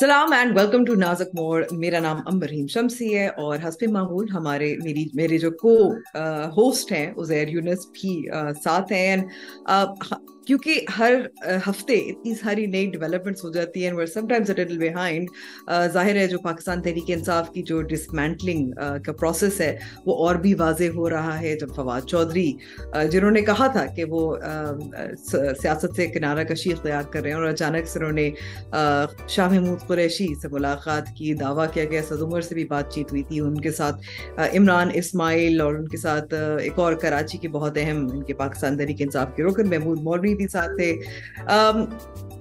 سلام and welcome to Nazuk Mor میرا نام امبریم شمسی ہے اور حسب معمول ہمارے میری، میرے جو کو ہوسٹ ہیں عزیر یونس بھی ساتھ ہیں. کیونکہ ہر ہفتے اتنی ساری نئی ڈیولپمنٹس ہو جاتی ہیں سم ٹائمز بیہائنڈ ظاہر ہے جو پاکستان تحریک انصاف کی جو ڈسمینٹلنگ کا پروسیس ہے، وہ اور بھی واضح ہو رہا ہے جب فواد چودھری جنہوں نے کہا تھا کہ وہ سیاست سے کنارہ کشی اختیار کر رہے ہیں اور اچانک سے انہوں نے شاہ محمود قریشی سے ملاقات کی، دعویٰ کیا گیا سد عمر سے بھی بات چیت ہوئی تھی، ان کے ساتھ عمران اسماعیل اور ان کے ساتھ ایک اور کراچی کے بہت اہم، ان کے پاکستان تحریک انصاف کے رکن محمود مولوی بھی ساتھ تھے۔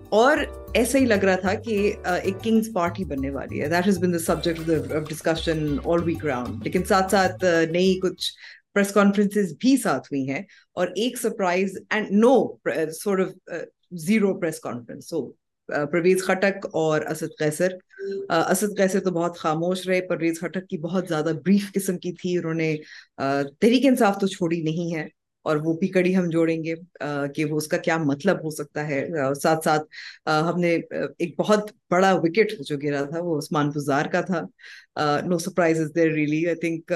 اور ایسا ہی لگ رہا تھا کہ ایک کنگز پارٹی بننے والی ہے۔ That has been the subject of discussion all week round لیکن ساتھ ساتھ نئی کچھ پریس کانفرنس بھی ساتھ ہوئی ہیں۔ اور ایک surprise and no sort of zero press conference so Pervez Khattak اور اسد قیصر۔ اسد قیصر تو بہت خاموش رہے۔ پرویز خٹک کی بہت زیادہ بریف قسم کی تھی۔ انہوں نے تحریک انصاف تو چھوڑی نہیں ہے۔ اور وہ بھی کڑی ہم جوڑیں گے کہ وہ اس کا کیا مطلب ہو سکتا ہے۔ ساتھ ساتھ ہم نے ایک بہت بڑا وکٹ جو گرا تھا، وہ عثمان بزار کا تھا۔ No surprise is there really I think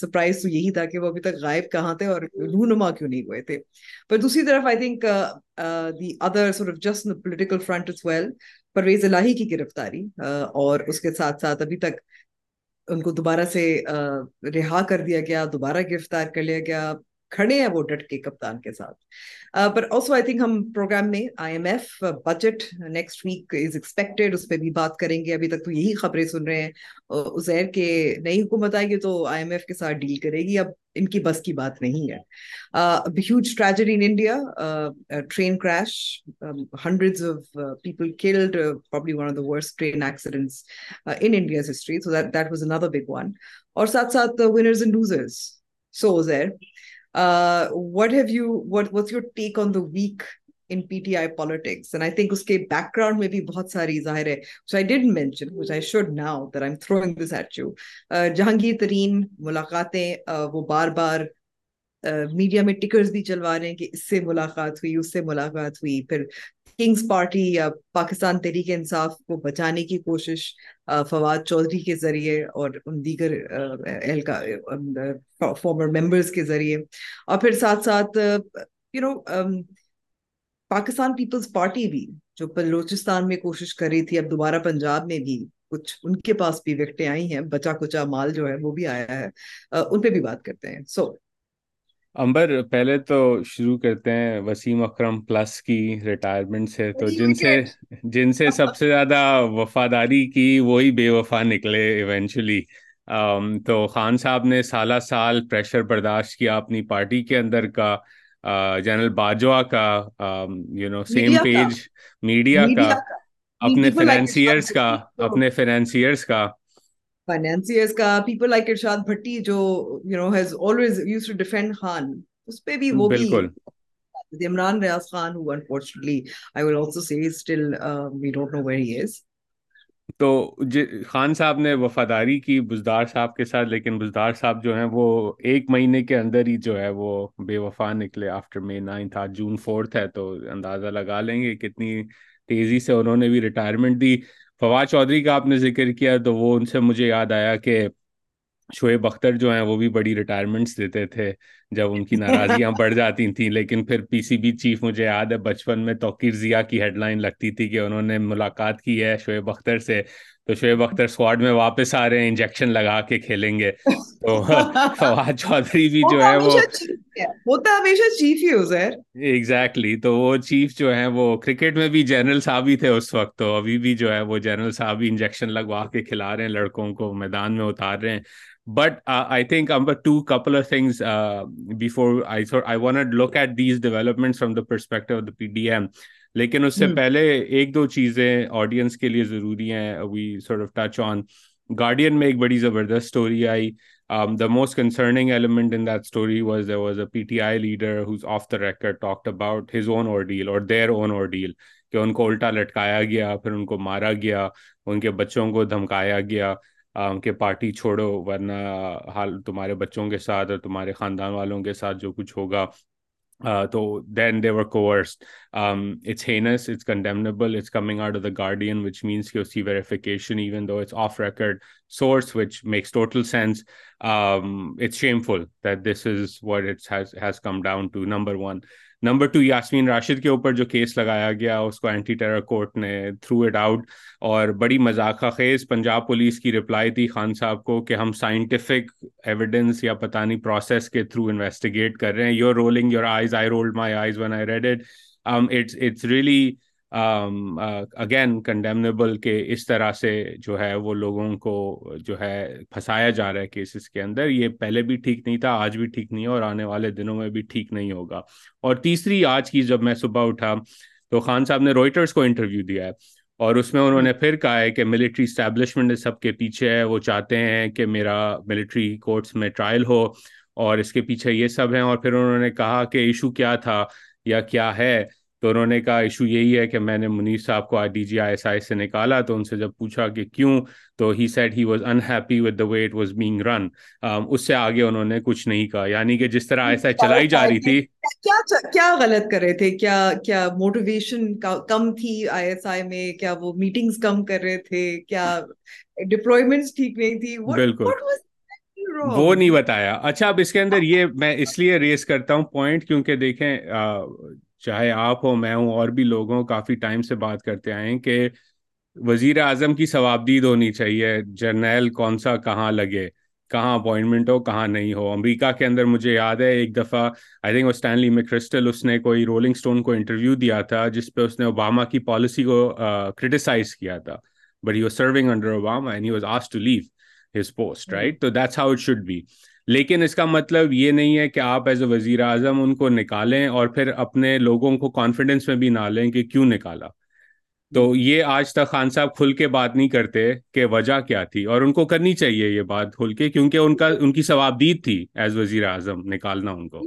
surprise تو یہی تھا کہ وہ ابھی تک غائب کہاں تھے اور رونما کیوں نہیں ہوئے تھے۔ پر دوسری طرف I think the other sort of just political front is well Pervaiz Elahi کی گرفتاری اور اس کے ساتھ ساتھ ابھی تک ان کو دوبارہ سے رہا کر دیا گیا، دوبارہ گرفتار کر لیا گیا۔ کھڑے ہیں وہ ڈٹ کے کپتان کے ساتھ۔ پر آلسو آئی تھنک ہم پروگرام میں I M F budget next week is expected اس پہ بھی بات کریں گے۔ ابھی تک تو یہی خبریں سن رہے ہیں۔ ازیر کے نئی حکومت آئے گی تو آئی ایم ایف کے ساتھ ڈیل کرے گی۔ اب ان کی بس کی بات نہیں ہے۔ Huge tragedy in India train crash hundred of people killed probably one of the worst train accidents in India's history so that that was another big one اور ساتھ ساتھ winners and losers so is here what have you what what's your take on the week in P T I politics and I think اس کے background میں بھی بہت ساری ظاہر ہے I did mention which I should now that I'm throwing this at you Jahangir Tareen ملاقاتیں وہ بار بار میڈیا میں ٹکرز بھی چلوا رہے ہیں کہ اس سے ملاقات ہوئی اس سے ملاقات ہوئی پھر کنگز پارٹی یا پاکستان تحریک انصاف کو بچانے کی کوشش فواد چودھری کے ذریعے اور ان دیگر فارمر ممبرز کے ذریعے۔ اور پھر ساتھ ساتھ you know Pakistan Peoples Party بھی جو بلوچستان میں کوشش کر رہی تھی، اب دوبارہ پنجاب میں بھی کچھ ان کے پاس بھی وکٹیں آئی ہیں، بچا کچا مال جو ہے وہ بھی آیا ہے ان پہ بھی بات کرتے ہیں۔ سو امبر پہلے تو شروع کرتے ہیں وسیم اکرم پلس کی ریٹائرمنٹ سے تو جن سے جن سے سب سے زیادہ وفاداری کی وہی بے وفا نکلے ایونچولی تو خان صاحب نے سالہ سال پریشر برداشت کیا اپنی پارٹی کے اندر کا جنرل باجوا کا you know same page media کا۔ اپنے فائنینسیئرس کا اپنے فائنینسیئرس کا۔ فائنینسیئرز کا پیپل لائک ارشاد بھٹی جو you know has always use to defend Khan اس پہ بھی وہ بالکل Imran Riaz Khan who unfortunately I will also say is still uh, we don't know where he is. تو خان صاحب نے وفاداری کی بزدار صاحب کے ساتھ لیکن بزدار صاحب جو ہیں وہ ایک مہینے کے اندر ہی جو ہے وہ بے وفا نکلے۔ آفٹر مے نائنتھ آج جون فورتھ ہے تو اندازہ لگا لیں گے کتنی تیزی سے انہوں نے بھی ریٹائرمنٹ دی۔ فواد چودھری کا آپ نے ذکر کیا تو وہ ان سے مجھے یاد آیا کہ شعیب اختر جو ہیں وہ بھی بڑی ریٹائرمنٹس دیتے تھے جب ان کی ناراضیاں بڑھ جاتی تھیں۔ لیکن پھر پی سی بی چیف مجھے یاد ہے بچپن میں توقیر ضیا کی ہیڈ لائن لگتی تھی کہ انہوں نے ملاقات کی ہے شعیب اختر سے۔ تو شعیب اختر اسکواڈ میں واپس آ رہے ہیں انجیکشن لگا کے کھیلیں گے۔ تو فواد چودھری بھی جو ہے وہ ہوتا ہمیشہ چیف ہی سر ایگزیکٹلی تو وہ چیف جو ہے وہ کرکٹ میں بھی جنرل صاحب ہی تھے اس وقت۔ تو ابھی بھی جو ہے وہ جنرل صاحب ہی انجیکشن لگوا کے کھلا رہے ہیں لڑکوں کو میدان میں اتار رہے ہیں۔ But I think two couple of things before I want look at these development from the perspective of the P D M لیکن اس سے پہلے ایک دو چیزیں آڈینس کے لیے ضروری ہیں we sort of touch on Guardian میں ایک بڑی زبردست story I the most concerning element in that story was there was a P T I leader who's off the record talked about his own ordeal اور their own اور deal کہ ان کو الٹا لٹکایا گیا پھر ان کو مارا گیا ان کے بچوں کو دھمکایا گیا کے پارٹی چھوڑو، ورنہ حال تمہارے بچوں کے ساتھ اور تمہارے خاندان والوں کے ساتھ جو کچھ ہوگا تو then they were course it's heinous it's condemnable it's coming out of the Guardian which means کہ اس کی verification even though it's off record source which makes total sense it's shameful that this is what it's has come down to number one number two Yasmin Rashid کے اوپر جو case لگایا گیا، اس کو اینٹی ٹیرر کورٹ نے through it out اور بڑی مذاقہ خیز پنجاب پولیس کی رپلائی تھی خان صاحب کو کہ ہم سائنٹیفک ایویڈنس یا پتہ نہیں پروسیس کے تھرو انویسٹیگیٹ کر رہے ہیں۔ Your rolling your eyes I rolled my eyes when I read it it's it's really again condemnable کہ اس طرح سے جو ہے وہ لوگوں کو جو ہے پھنسایا جا رہا ہے کیسز کے اندر یہ پہلے بھی ٹھیک نہیں تھا آج بھی ٹھیک نہیں ہے اور آنے والے دنوں میں بھی ٹھیک نہیں ہوگا۔ اور تیسری آج کی جب میں صبح اٹھا تو خان صاحب نے روئٹرس کو انٹرویو دیا ہے اور اس میں انہوں نے پھر کہا ہے کہ ملٹری اسٹیبلشمنٹ سب کے پیچھے ہے وہ چاہتے ہیں کہ میرا ملٹری کورٹس میں ٹرائل ہو اور اس کے پیچھے یہ سب ہیں۔ اور پھر انہوں نے کہا کہ ایشو کیا تھا یا کیا ہے؟ تو انہوں نے کہا ایشو یہی ہے کہ میں نے منیر صاحب کو D G I S I سے نکالا تو ان سے جب پوچھا کہ کیوں تو he said he was unhappy with the way it was being run اس سے آگے انہوں نے کچھ نہیں کہا۔ یعنی کہ جس طرح ایسا چلائی جا رہی تھی۔ کیا کیا غلط کر رہے تھے؟ کیا کیا موٹیویشن کم تھی آئی ایس آئی میں؟ کیا وہ میٹنگز کم کر رہے تھے؟ کیا ڈپلوائمنٹس ٹھیک نہیں تھی؟ بالکل۔ وہ نہیں بتایا۔ اچھا اب اس کے اندر یہ میں اس لیے ریز کرتا ہوں پوائنٹ کیونکہ دیکھیں چاہے آپ ہو میں ہوں اور بھی لوگوں کافی ٹائم سے بات کرتے آئے ہیں کہ وزیر اعظم کی ثوابدید ہونی چاہیے جرنیل کون سا کہاں لگے؟ کہاں اپوائنٹمنٹ ہو کہاں نہیں ہو؟ امریکہ کے اندر مجھے یاد ہے ایک دفعہ آئی تھنک اسٹینلی میں کرسٹل اس نے کوئی رولنگ اسٹون کو انٹرویو دیا تھا جس پہ اس نے اوباما کی پالیسی کو کرٹیسائز کیا تھا but he was serving under Obama and he was as to leave his post right تو that's how it should be لیکن اس کا مطلب یہ نہیں ہے کہ آپ ایز اے وزیر اعظم ان کو نکالیں اور پھر اپنے لوگوں کو کانفیڈینس میں بھی نہ لیں کہ کیوں نکالا۔ تو یہ آج تک خان صاحب کھل کے بات نہیں کرتے کہ وجہ کیا تھی اور ان کو کرنی چاہیے یہ بات کھل کے کیونکہ ان کا ان کی ثوابدید تھی ایز وزیر اعظم نکالنا ان کو۔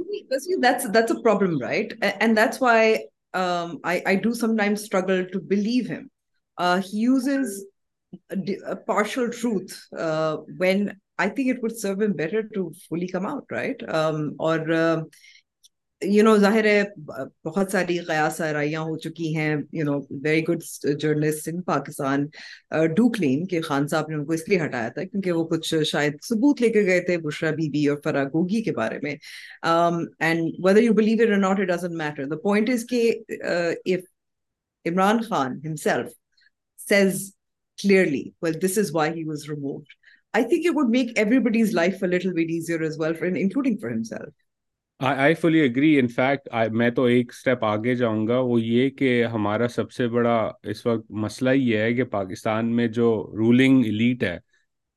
That's that's a problem right? And that's why um i i do sometimes struggle to believe him. Uh he uses partial truth uh, when I think it would serve him better to fully come out, right? Um, اور um, you know ظاہر ہے بہت ساری قیاس آرائیاں ہو چکی ہیں you know very good journalist in Pakistan do claim کہ خان صاحب نے ان کو اس لیے ہٹایا تھا کیونکہ وہ کچھ شاید ثبوت لے کے گئے تھے بشرا بی بی اور فرا گوگی کے بارے میں۔ And whether you believe it not it doesn't matter the point is کہ if Imran Khan himself says clearly well this is why he was removed I think it would make everybody's life a little bit easier as well, for, including for himself. I fully agree ان میں تو ایک step آگے جاؤں گا وہ یہ کہ ہمارا سب سے بڑا اس وقت مسئلہ یہ ہے کہ پاکستان میں جو رولنگ ایلیٹ ہے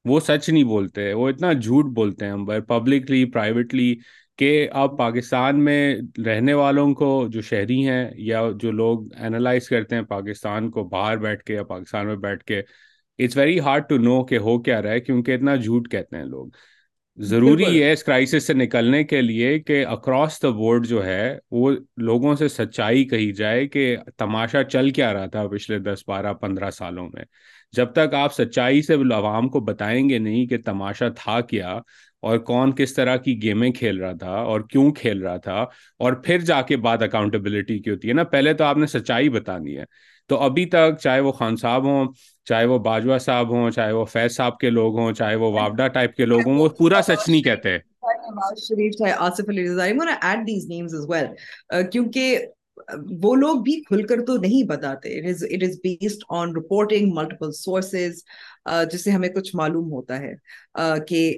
وہ سچ نہیں بولتے وہ اتنا جھوٹ بولتے ہیں پبلکلی پرائیویٹلی کہ اب پاکستان میں رہنے والوں کو جو شہری ہیں یا جو لوگ اینالائز کرتے ہیں پاکستان کو باہر بیٹھ کے یا پاکستان میں بیٹھ کے it's very hard to know کہ ہو کیا رہا ہے کیونکہ اتنا جھوٹ کہتے ہیں لوگ۔ ضروری ہے اس کرائسس سے نکلنے کے لیے کہ اکراس دا بورڈ جو ہے وہ لوگوں سے سچائی کہی جائے کہ تماشا چل کیا رہا تھا پچھلے دس بارہ پندرہ سالوں میں۔ جب تک آپ سچائی سے عوام کو بتائیں گے نہیں کہ تماشا تھا کیا اور کون کس طرح کی گیمیں کھیل رہا تھا اور کیوں کھیل رہا تھا اور پھر جا کے بات اکاؤنٹیبلٹی کی ہوتی ہے نا۔ پہلے تو آپ نے سچائی بتانی ہے۔ تو ابھی تک چاہے وہ خان صاحب ہوں چاہے وہ باجوا صاحب ہوں، چاہے وہ فیض صاحب کے لوگ ہوں، چاہے وہ واوڈا ٹائپ کے لوگ ہوں، وہ پورا سچ نہیں کہتے۔ کیونکہ وہ لوگ بھی کھل کر تو نہیں بتاتے رپورٹنگ ملٹیپل سورسز جس سے ہمیں کچھ معلوم ہوتا ہے کہ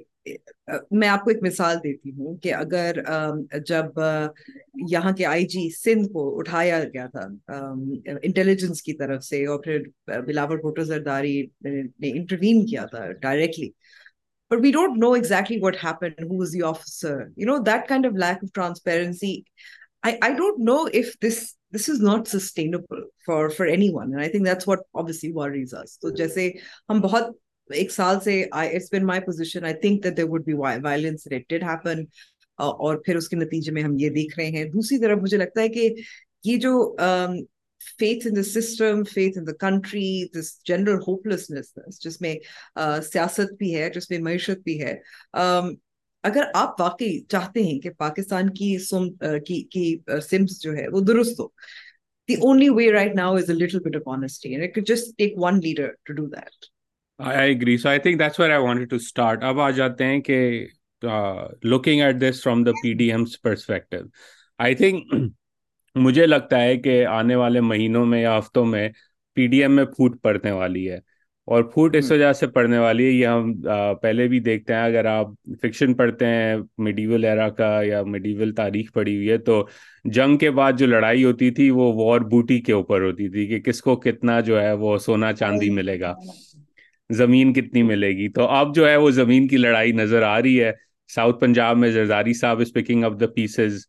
میں آپ کو ایک مثال دیتی ہوں کہ اگر جب یہاں کے آئی جی سندھ کو اٹھایا گیا تھا انٹیلیجنس کی طرف سے اور پھر بلاور بھٹو زرداری نے انٹروین کیا تھا directly But we don't know exactly what happened, who was the officer. You know, that kind of lack of transparency. I, I don't know if this this is not sustainable for for anyone. And I think that's what obviously worries us. So جیسے ہم بہت ایک سال سے it's been my position I think that there would be violence did happen اور پھر اس کے نتیجے میں ہم یہ دیکھ رہے ہیں۔ دوسری طرف مجھے لگتا ہے کہ یہ جو faith in the system faith in the country this general hopelessness جس میں سیاست بھی ہے، جس میں معیشت بھی ہے اگر آپ واقعی چاہتے ہیں کہ پاکستان کی سم کی سمس جو ہے وہ درست ہو، the only way right now is a little bit of honesty and it could just take one leader agree. So I think that's where I wanted to start. اب آ جاتے ہیں کہ looking at this from the PDM's perspective. I think مجھے لگتا ہے کہ آنے والے مہینوں میں یا ہفتوں میں پی ڈی ایم میں پھوٹ پڑنے والی ہے اور پھوٹ اس وجہ سے پڑھنے والی ہے یہ ہم پہلے بھی دیکھتے ہیں اگر آپ فکشن پڑھتے ہیں میڈیول ایرا کا یا میڈیول تاریخ پڑھی ہوئی ہے تو جنگ کے بعد جو لڑائی ہوتی تھی وہ وار بوٹی کے اوپر ہوتی تھی کہ کس کو کتنا جو ہے وہ سونا چاندی ملے گا۔ زمین کتنی ملے گی۔ تو اب جو ہے وہ زمین کی لڑائی نظر آ رہی ہے۔ ساؤتھ پنجاب میں Zardari sahab is picking up the pieces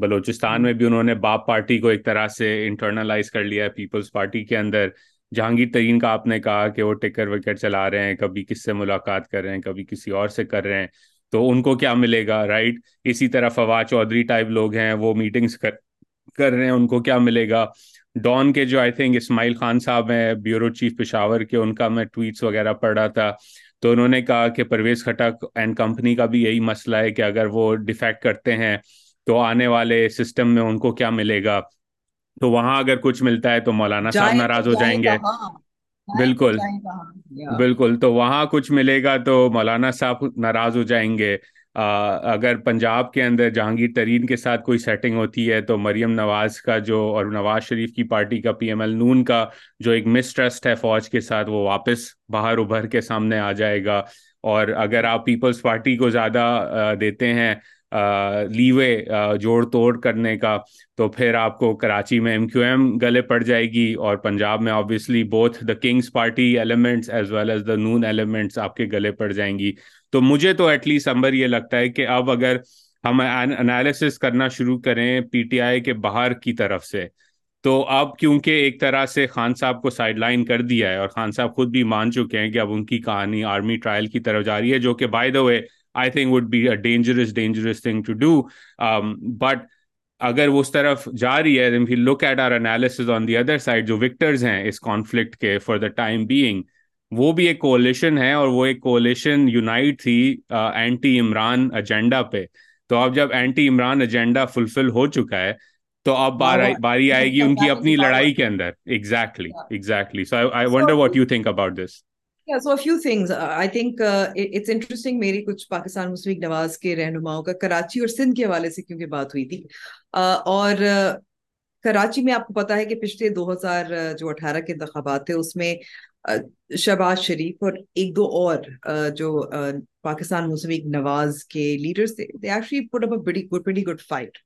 Balochistan میں بھی انہوں نے باپ پارٹی کو ایک طرح سے انٹرنلائز کر لیا ہے پیپلز پارٹی کے اندر۔ جہانگیر ترین کا آپ نے کہا کہ وہ ٹکر وکر چلا رہے ہیں کبھی کس سے ملاقات کر رہے ہیں کبھی کسی اور سے کر رہے ہیں۔ تو ان کو کیا ملے گا رائٹ اسی طرح فواد چودھری ٹائپ لوگ ہیں وہ میٹنگس کر کر رہے ہیں ان کو کیا ملے گا؟ ڈان کے جو آئی تھنک اسماعیل خان صاحب ہیں بیورو چیف پشاور کے ان کا میں ٹویٹس وغیرہ پڑھ رہا تھا۔ تو انہوں نے کہا کہ پرویز کھٹک اینڈ کمپنی کا بھی یہی مسئلہ ہے کہ اگر وہ ڈیفیکٹ کرتے ہیں تو آنے والے سسٹم میں ان کو کیا ملے گا۔ تو وہاں اگر کچھ ملتا ہے تو مولانا صاحب ناراض ہو جائیں گے۔ بالکل۔ بالکل۔ تو وہاں کچھ ملے گا تو مولانا صاحب ناراض ہو جائیں گے۔ اگر پنجاب کے اندر جہانگیر ترین کے ساتھ کوئی سیٹنگ ہوتی ہے، تو مریم نواز کا جو اور نواز شریف کی پارٹی کا پی ایم ایل نون کا جو ایک مسٹرسٹ ہے فوج کے ساتھ، وہ واپس باہر ابھر کے سامنے آ جائے گا۔ اور اگر آپ پیپلز پارٹی کو زیادہ دیتے ہیں لیوے جوڑ توڑ کرنے کا، تو پھر آپ کو کراچی میں ایم کیو ایم گلے پڑ جائے گی۔ اور پنجاب میں obviously both the king's party elements as well as the Noon elements آپ کے گلے پڑ جائیں گی۔ تو مجھے تو ایٹ لیسٹ امبر یہ لگتا ہے کہ اب اگر ہم انالیسس کرنا شروع کریں پی ٹی آئی کے باہر کی طرف سے، تو اب کیونکہ ایک طرح سے خان صاحب کو سائڈ لائن کر دیا ہے اور خان صاحب خود بھی مان چکے ہیں کہ اب ان کی کہانی آرمی ٹرائل کی طرف جاری ہے، جو کہ by the way I think would be a dangerous dangerous thing to do but اگر وہ اس طرف جا رہی ہے look at our analysis on the other side جو وکٹرز ہیں اس کانفلکٹ کے فار دا ٹائم بینگ وہ بھی ایک کولیشن ہے اور وہ ایک کولیشن یونائٹ تھی اینٹی عمران ایجنڈا پہ۔ تو اب جب اینٹی عمران ایجنڈا فلفل ہو چکا ہے تو اب باری آئے گی ان کی اپنی لڑائی کے اندر۔ Exactly exactly so I wonder what you think about this میری کچھ پاکستان مسلم نواز کے رہنماؤں کا کراچی اور سندھ کے حوالے سے کیونکہ بات ہوئی تھی اور کراچی میں آپ کو پتا ہے کہ پچھلے دو ہزار جو اٹھارہ کے انتخابات تھے اس میں شہباز شریف اور ایک دو اور جو پاکستان مسلم نواز کے لیڈرز تھے گڈ فائٹ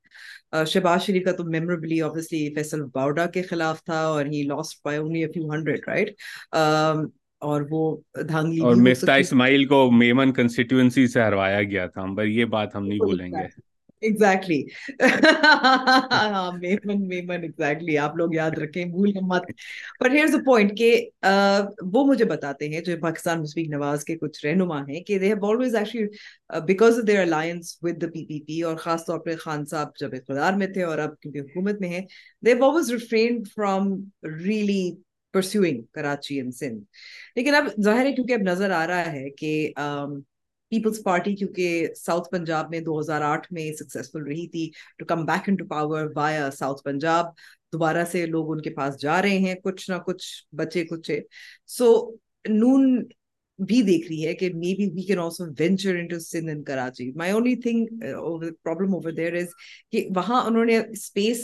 شہباز شریف کا تو میموریبلی آبویسلی فیصل باؤڈا کے خلاف تھا اور he lost by only few hundred right اور وہ دھانگلی اور مفتا اسماعیل کو میمن کنسٹیٹوئنسی سے ہروایا گیا تھا ہم پر یہ بات ہم نہیں بھولیں گے۔ ایگزیکٹلی ہاں میمن میمن ایگزیکٹلی آپ لوگ یاد رکھیں، بھول مت۔ پر ہیئرز اے پوائنٹ کہ وہ مجھے بتاتے ہیں جو پاکستان مسلم نواز کے کچھ رہنما ہیں کہ they have always actually because of their alliance with the P P P اور خاص طور پہ خان صاحب جب اقتدار میں تھے اور اب کیونکہ حکومت میں ہیں they have always refrained from really pursuing Karachi and Sindh لیکن اب ظاہر ہے کیونکہ اب نظر آ رہا ہے کہ پیپلز پارٹی کیونکہ ساؤتھ پنجاب میں دو ہزار آٹھ میں سکسیسفل رہی تھی to come back into power via South Punjab دوبارہ سے لوگ ان کے پاس جا رہے ہیں، کچھ نہ کچھ بچے کچھ سو نون بھی دیکھ رہی ہے کہ maybe we can also venture into Sindh and Karachi my only thing problem over there is کہ وہاں انہوں نے اسپیس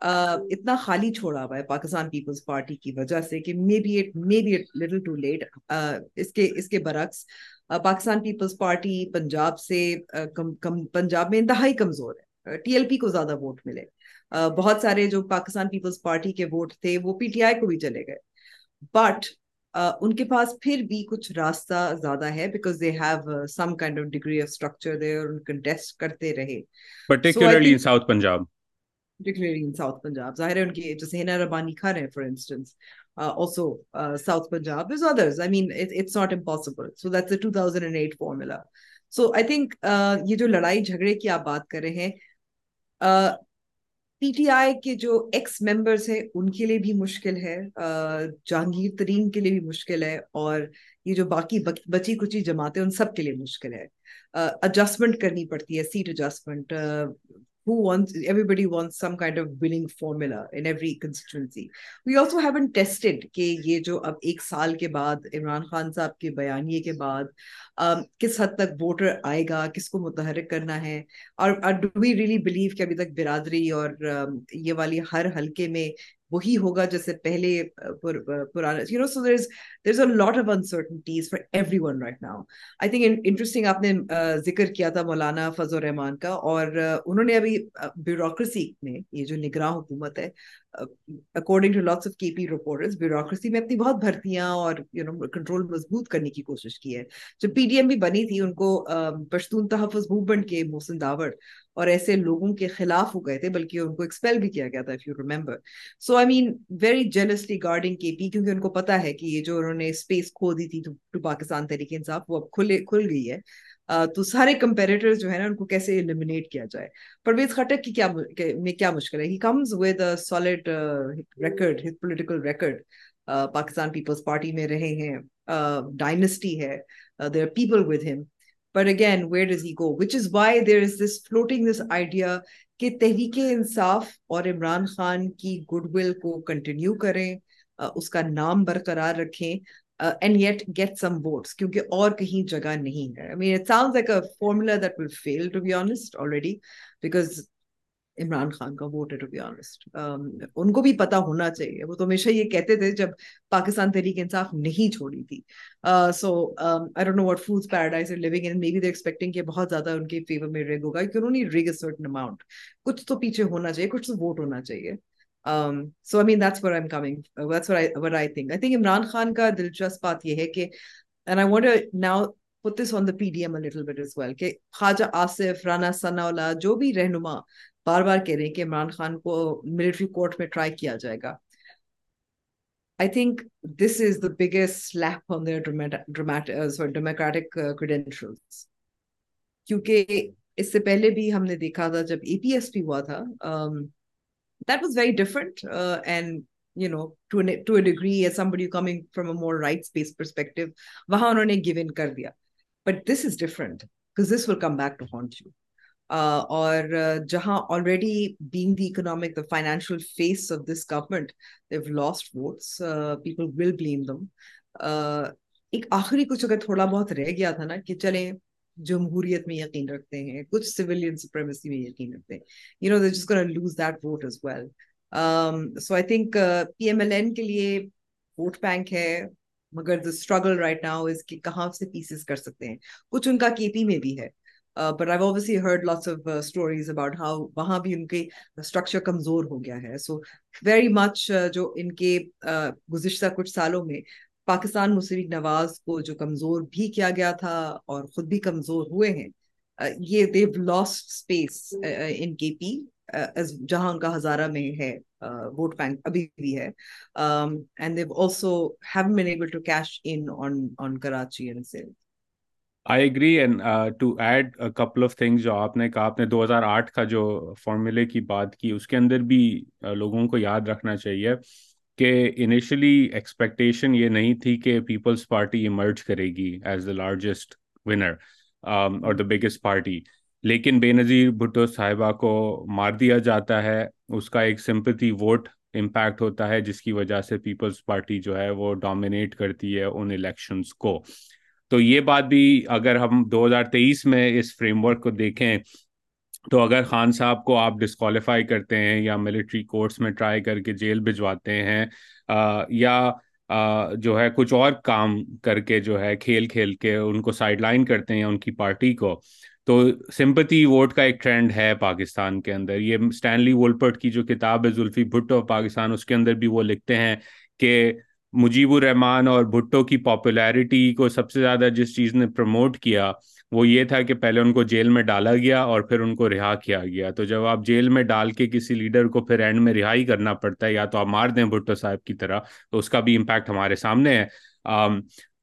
uh, اتنا خالی چھوڑا ہوا ہے پاکستان پیپلز پارٹی کی وجہ سے کہ maybe it maybe it little too late اس کے اس کے برعکس پاکستان پیپلز پارٹی پنجاب سے پنجاب میں انتہائی کمزور ہے۔ ٹی ایل پی کو زیادہ ووٹ ملے۔ بہت سارے جو پاکستان پیپلز پارٹی کے ووٹ تھے وہ پی ٹی آئی کو بھی چلے گئے۔ بٹ ان کے پاس پھر بھی کچھ راستہ زیادہ ہے because they have some kind of degree of structure they اور کنٹیسٹ کرتے رہے۔ Particularly in South Punjab particularly in South Punjab. Zahir unki jaise Hina Rabbani Khan hai, for instance, uh, also uh, South Punjab. There's others. I mean, it, it's not impossible. So that's the 2008 formula. So I think uh, یہ جو لڑائی جھگڑے کی آپ بات کر رہے ہیں پی ٹی آئی کے جو ایکس ممبرس ہیں ان کے لیے بھی مشکل ہے جہانگیر ترین کے لیے بھی مشکل ہے اور یہ جو باقی بچی کچی جماعتیں ان سب کے لیے مشکل ہے ایڈجسٹمنٹ کرنی پڑتی ہے seat adjustment who wants everybody wants some kind of winning formula in every constituency. We also haven't tested کہ یہ جو اب ایک سال کے بعد عمران خان صاحب کے بیانیے کے بعد کس حد تک ووٹر آئے گا کس کو متحرک کرنا ہے اور ڈو وی ریلی بلیو کہ ابھی تک برادری اور یہ والی ہر حلقے میں وہی ہوگا جیسے پہلے پرانا you know so there there is a lot of uncertainties for everyone right now I think interesting آپ نے ذکر کیا تھا مولانا فضل الرحمان کا اور انہوں نے ابھی بیوروکریسی میں یہ جو نگراں حکومت ہے according to lots of K P reporters bureaucracy میں اپنی بہت بھرتیاں اور یو نو کنٹرول مضبوط کرنے کی کوشش کی ہے۔ جب پی ڈی ایم بھی بنی تھی، ان کو پشتون تحفظ موومنٹ کے محسن داور اور ایسے لوگوں کے خلاف ہو گئے تھے، بلکہ ان کو ایکسپیل بھی کیا گیا تھا if you remember so I mean very jealously guarding کے پی کیونکہ ان کو پتا ہے کہ یہ جو انہوں نے اسپیس کھو دی تھی ٹو پاکستان تحریک انصاف، وہ اب کھلے، کھل گئی ہے۔ تو سارے کمپیریٹر جو ہے نا، ان کو کیسے ایلیمنیٹ کیا جائے؟ پرویز خٹک کی کیا میں کیا مشکل ہے؟ He comes with solid record political record Pakistan Peoples Party میں رہے ہیں۔ ڈائنسٹی ہے۔ Their people with him but again where does he go which is why there is this floating this idea کہ تحریک انصاف اور عمران خان کی گڈ ول کو continue کریں۔ اس کا نام برقرار رکھیں۔ And yet get some votes کیونکہ اور کہیں جگہ نہیں ہے I mean, it sounds like a formula that will fail to be honest already because Imran Khan کا ووٹ ہے ٹو بی آنےسٹ ان کو بھی پتا ہونا چاہیے وہ تو ہمیشہ یہ کہتے تھے جب پاکستان تحریک انصاف نہیں چھوڑی تھی so I don't know what food paradise are living in maybe they expecting کہ بہت زیادہ ان کے فیور میں ریگ ہوگا کہ انہوں نے ریگ اے سرٹن اماؤنٹ کچھ تو پیچھے ہونا چاہیے کچھ تو ووٹ ہونا چاہیے so I mean that's what I coming that's what I think I think Imran Khan کا دلچسپ بات یہ ہے کہ and I want now put this on the PDM a little bit as well کہ خواجہ آصف رانا ثناء اللہ جو بھی رہنما بار بار کہہ رہے ہیں کہ عمران خان کو ملٹری کورٹ میں ٹرائی کیا جائے گا I think this is the biggest slip on their democratic credentials کیونکہ اس سے پہلے بھی ہم نے دیکھا تھا جب اے پی ایس پی ہوا تھا that was very different and you know to an, to a degree as somebody coming from a more rights based perspective وہاں انہوں نے give in کر دیا but this is different because this will come back to haunt you. اور جہاں already being the economic the financial face of this government they've lost votes people will blame them ایک آخری کچھ اگر تھوڑا بہت رہ گیا تھا نا کہ چلیں جمہوریت میں یقین رکھتے ہیں، کچھ سویلین سپریمیسی میں یقین رکھتے ہیں۔ یو نو جس gonna lose that vote as well so I think P M L N کے لیے ووٹ بینک ہے، مگر the struggle right now is کہ کہاں سے پیسز کر سکتے ہیں۔ کچھ ان کا کے پی میں بھی ہے۔ But I obviously heard lots of stories about how وہاں بھی ان کے اسٹرکچر کمزور ہو گیا ہے۔ سو ویری مچ جو ان کے uh, گزشتہ کچھ سالوں میں پاکستان مسلم نواز کو جو کمزور بھی کیا گیا تھا اور خود بھی کمزور ہوئے ہیں یہ دیو لاسٹ اسپیس ان کے پی جہاں ان کا ہزارہ میں ہے ووٹ بینک ابھی بھی ہے and they've also have been able to cash in on Karachi and sell I agree and to add couple of things جو آپ نے کہا، آپ نے دو ہزار آٹھ کا جو فارمولے کی بات کی، اس کے اندر بھی لوگوں کو یاد رکھنا چاہیے۔ کہ انیشلی ایکسپیکٹیشن یہ نہیں تھی کہ پیپلز پارٹی ایمرج کرے گی ایز دا لارجسٹ ونر اور دا بگیسٹ پارٹی لیکن بے نظیر بھٹو صاحبہ کو مار دیا جاتا ہے، اس کا ایک سمپتی ووٹ امپیکٹ ہوتا ہے، جس کی وجہ سے پیپلز پارٹی جو ہے وہ ڈومینیٹ کرتی ہے ان الیکشنز کو. تو یہ بات بھی اگر ہم دو ہزار تیئیس میں اس فریم ورک کو دیکھیں تو اگر خان صاحب کو آپ ڈسکوالیفائی کرتے ہیں یا ملٹری کورٹس میں ٹرائی کر کے جیل بھجواتے ہیں یا جو ہے کچھ اور کام کر کے جو ہے کھیل کھیل کے ان کو سائڈ لائن کرتے ہیں ان کی پارٹی کو، تو سمپتی ووٹ کا ایک ٹرینڈ ہے پاکستان کے اندر۔ یہ اسٹینلی وولپرٹ کی جو کتاب ہے زلفی بھٹو پاکستان، اس کے اندر بھی وہ لکھتے ہیں کہ مجیب الرحمان اور بھٹو کی پاپولیرٹی کو سب سے زیادہ جس چیز نے پروموٹ کیا وہ یہ تھا کہ پہلے ان کو جیل میں ڈالا گیا اور پھر ان کو رہا کیا گیا۔ تو جب آپ جیل میں ڈال کے کسی لیڈر کو پھر اینڈ میں رہائی کرنا پڑتا ہے یا تو آپ مار دیں بھٹو صاحب کی طرح، تو اس کا بھی امپیکٹ ہمارے سامنے ہے۔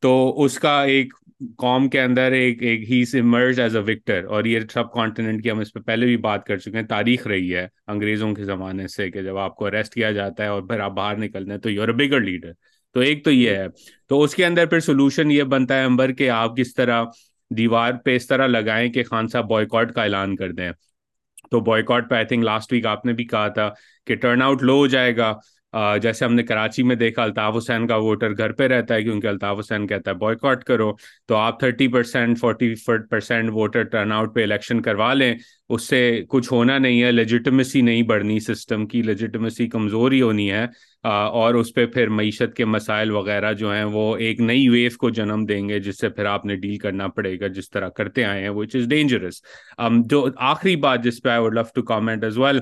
تو اس کا ایک قوم کے اندر ایک ایک ہی ایمرج ایز اے وکٹر اور یہ سب کانٹیننٹ کی ہم اس پہ پہلے بھی بات کر چکے ہیں۔ تاریخ رہی ہے انگریزوں کے زمانے سے کہ جب آپ کو اریسٹ کیا جاتا ہے اور پھر آپ باہر نکلتے ہیں تو یور اے بگر لیڈر تو ایک تو یہ ہے۔ تو اس کے اندر پھر سولوشن یہ بنتا ہے امبر کہ آپ کس طرح دیوار پہ اس طرح لگائیں کہ خان صاحب بوائے کا اعلان کر دیں۔ تو بوائے پہ آئی تھنک لاسٹ ویک آپ نے بھی کہا تھا کہ ٹرن آؤٹ لو ہو جائے گا۔ جیسے ہم نے کراچی میں دیکھا، الطاف حسین کا ووٹر گھر پہ رہتا ہے کیونکہ الطاف حسین کہتا ہے بوائے کاٹ کرو۔ تو آپ thirty percent forty percent voter turnout پہ الیکشن کروا لیں۔ اس سے کچھ ہونا نہیں ہے لیجیٹمیسی نہیں بڑھنی سسٹم کی لیجیٹمیسی کمزوری ہونی ہے۔ اور اس پہ پھر معیشت کے مسائل وغیرہ جو ہیں، وہ ایک نئی ویو کو جنم دیں گے، جس سے پھر آپ نے ڈیل کرنا پڑے گا، جس طرح کرتے آئے ہیں وچ از ڈینجرس جو آخری بات جس پہ I would love to comment as well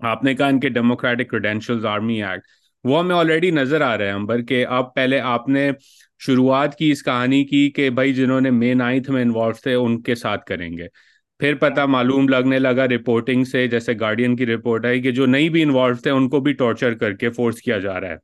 آپ نے کہا ان کے ڈیموکریٹک کریڈینشیل آرمی ایکٹ وہ ہمیں آلریڈی نظر آ رہے ہیں امبر کہ اب پہلے آپ نے شروعات کی اس کہانی کی کہ بھائی جنہوں نے مے نائنتھ میں انوالو تھے ان کے ساتھ کریں گے. پھر پتا معلوم لگنے لگا رپورٹنگ سے جیسے گارڈین کی رپورٹ آئی کہ جو نہیں بھی انوالو تھے ان کو بھی ٹارچر کر کے فورس کیا جا رہا ہے.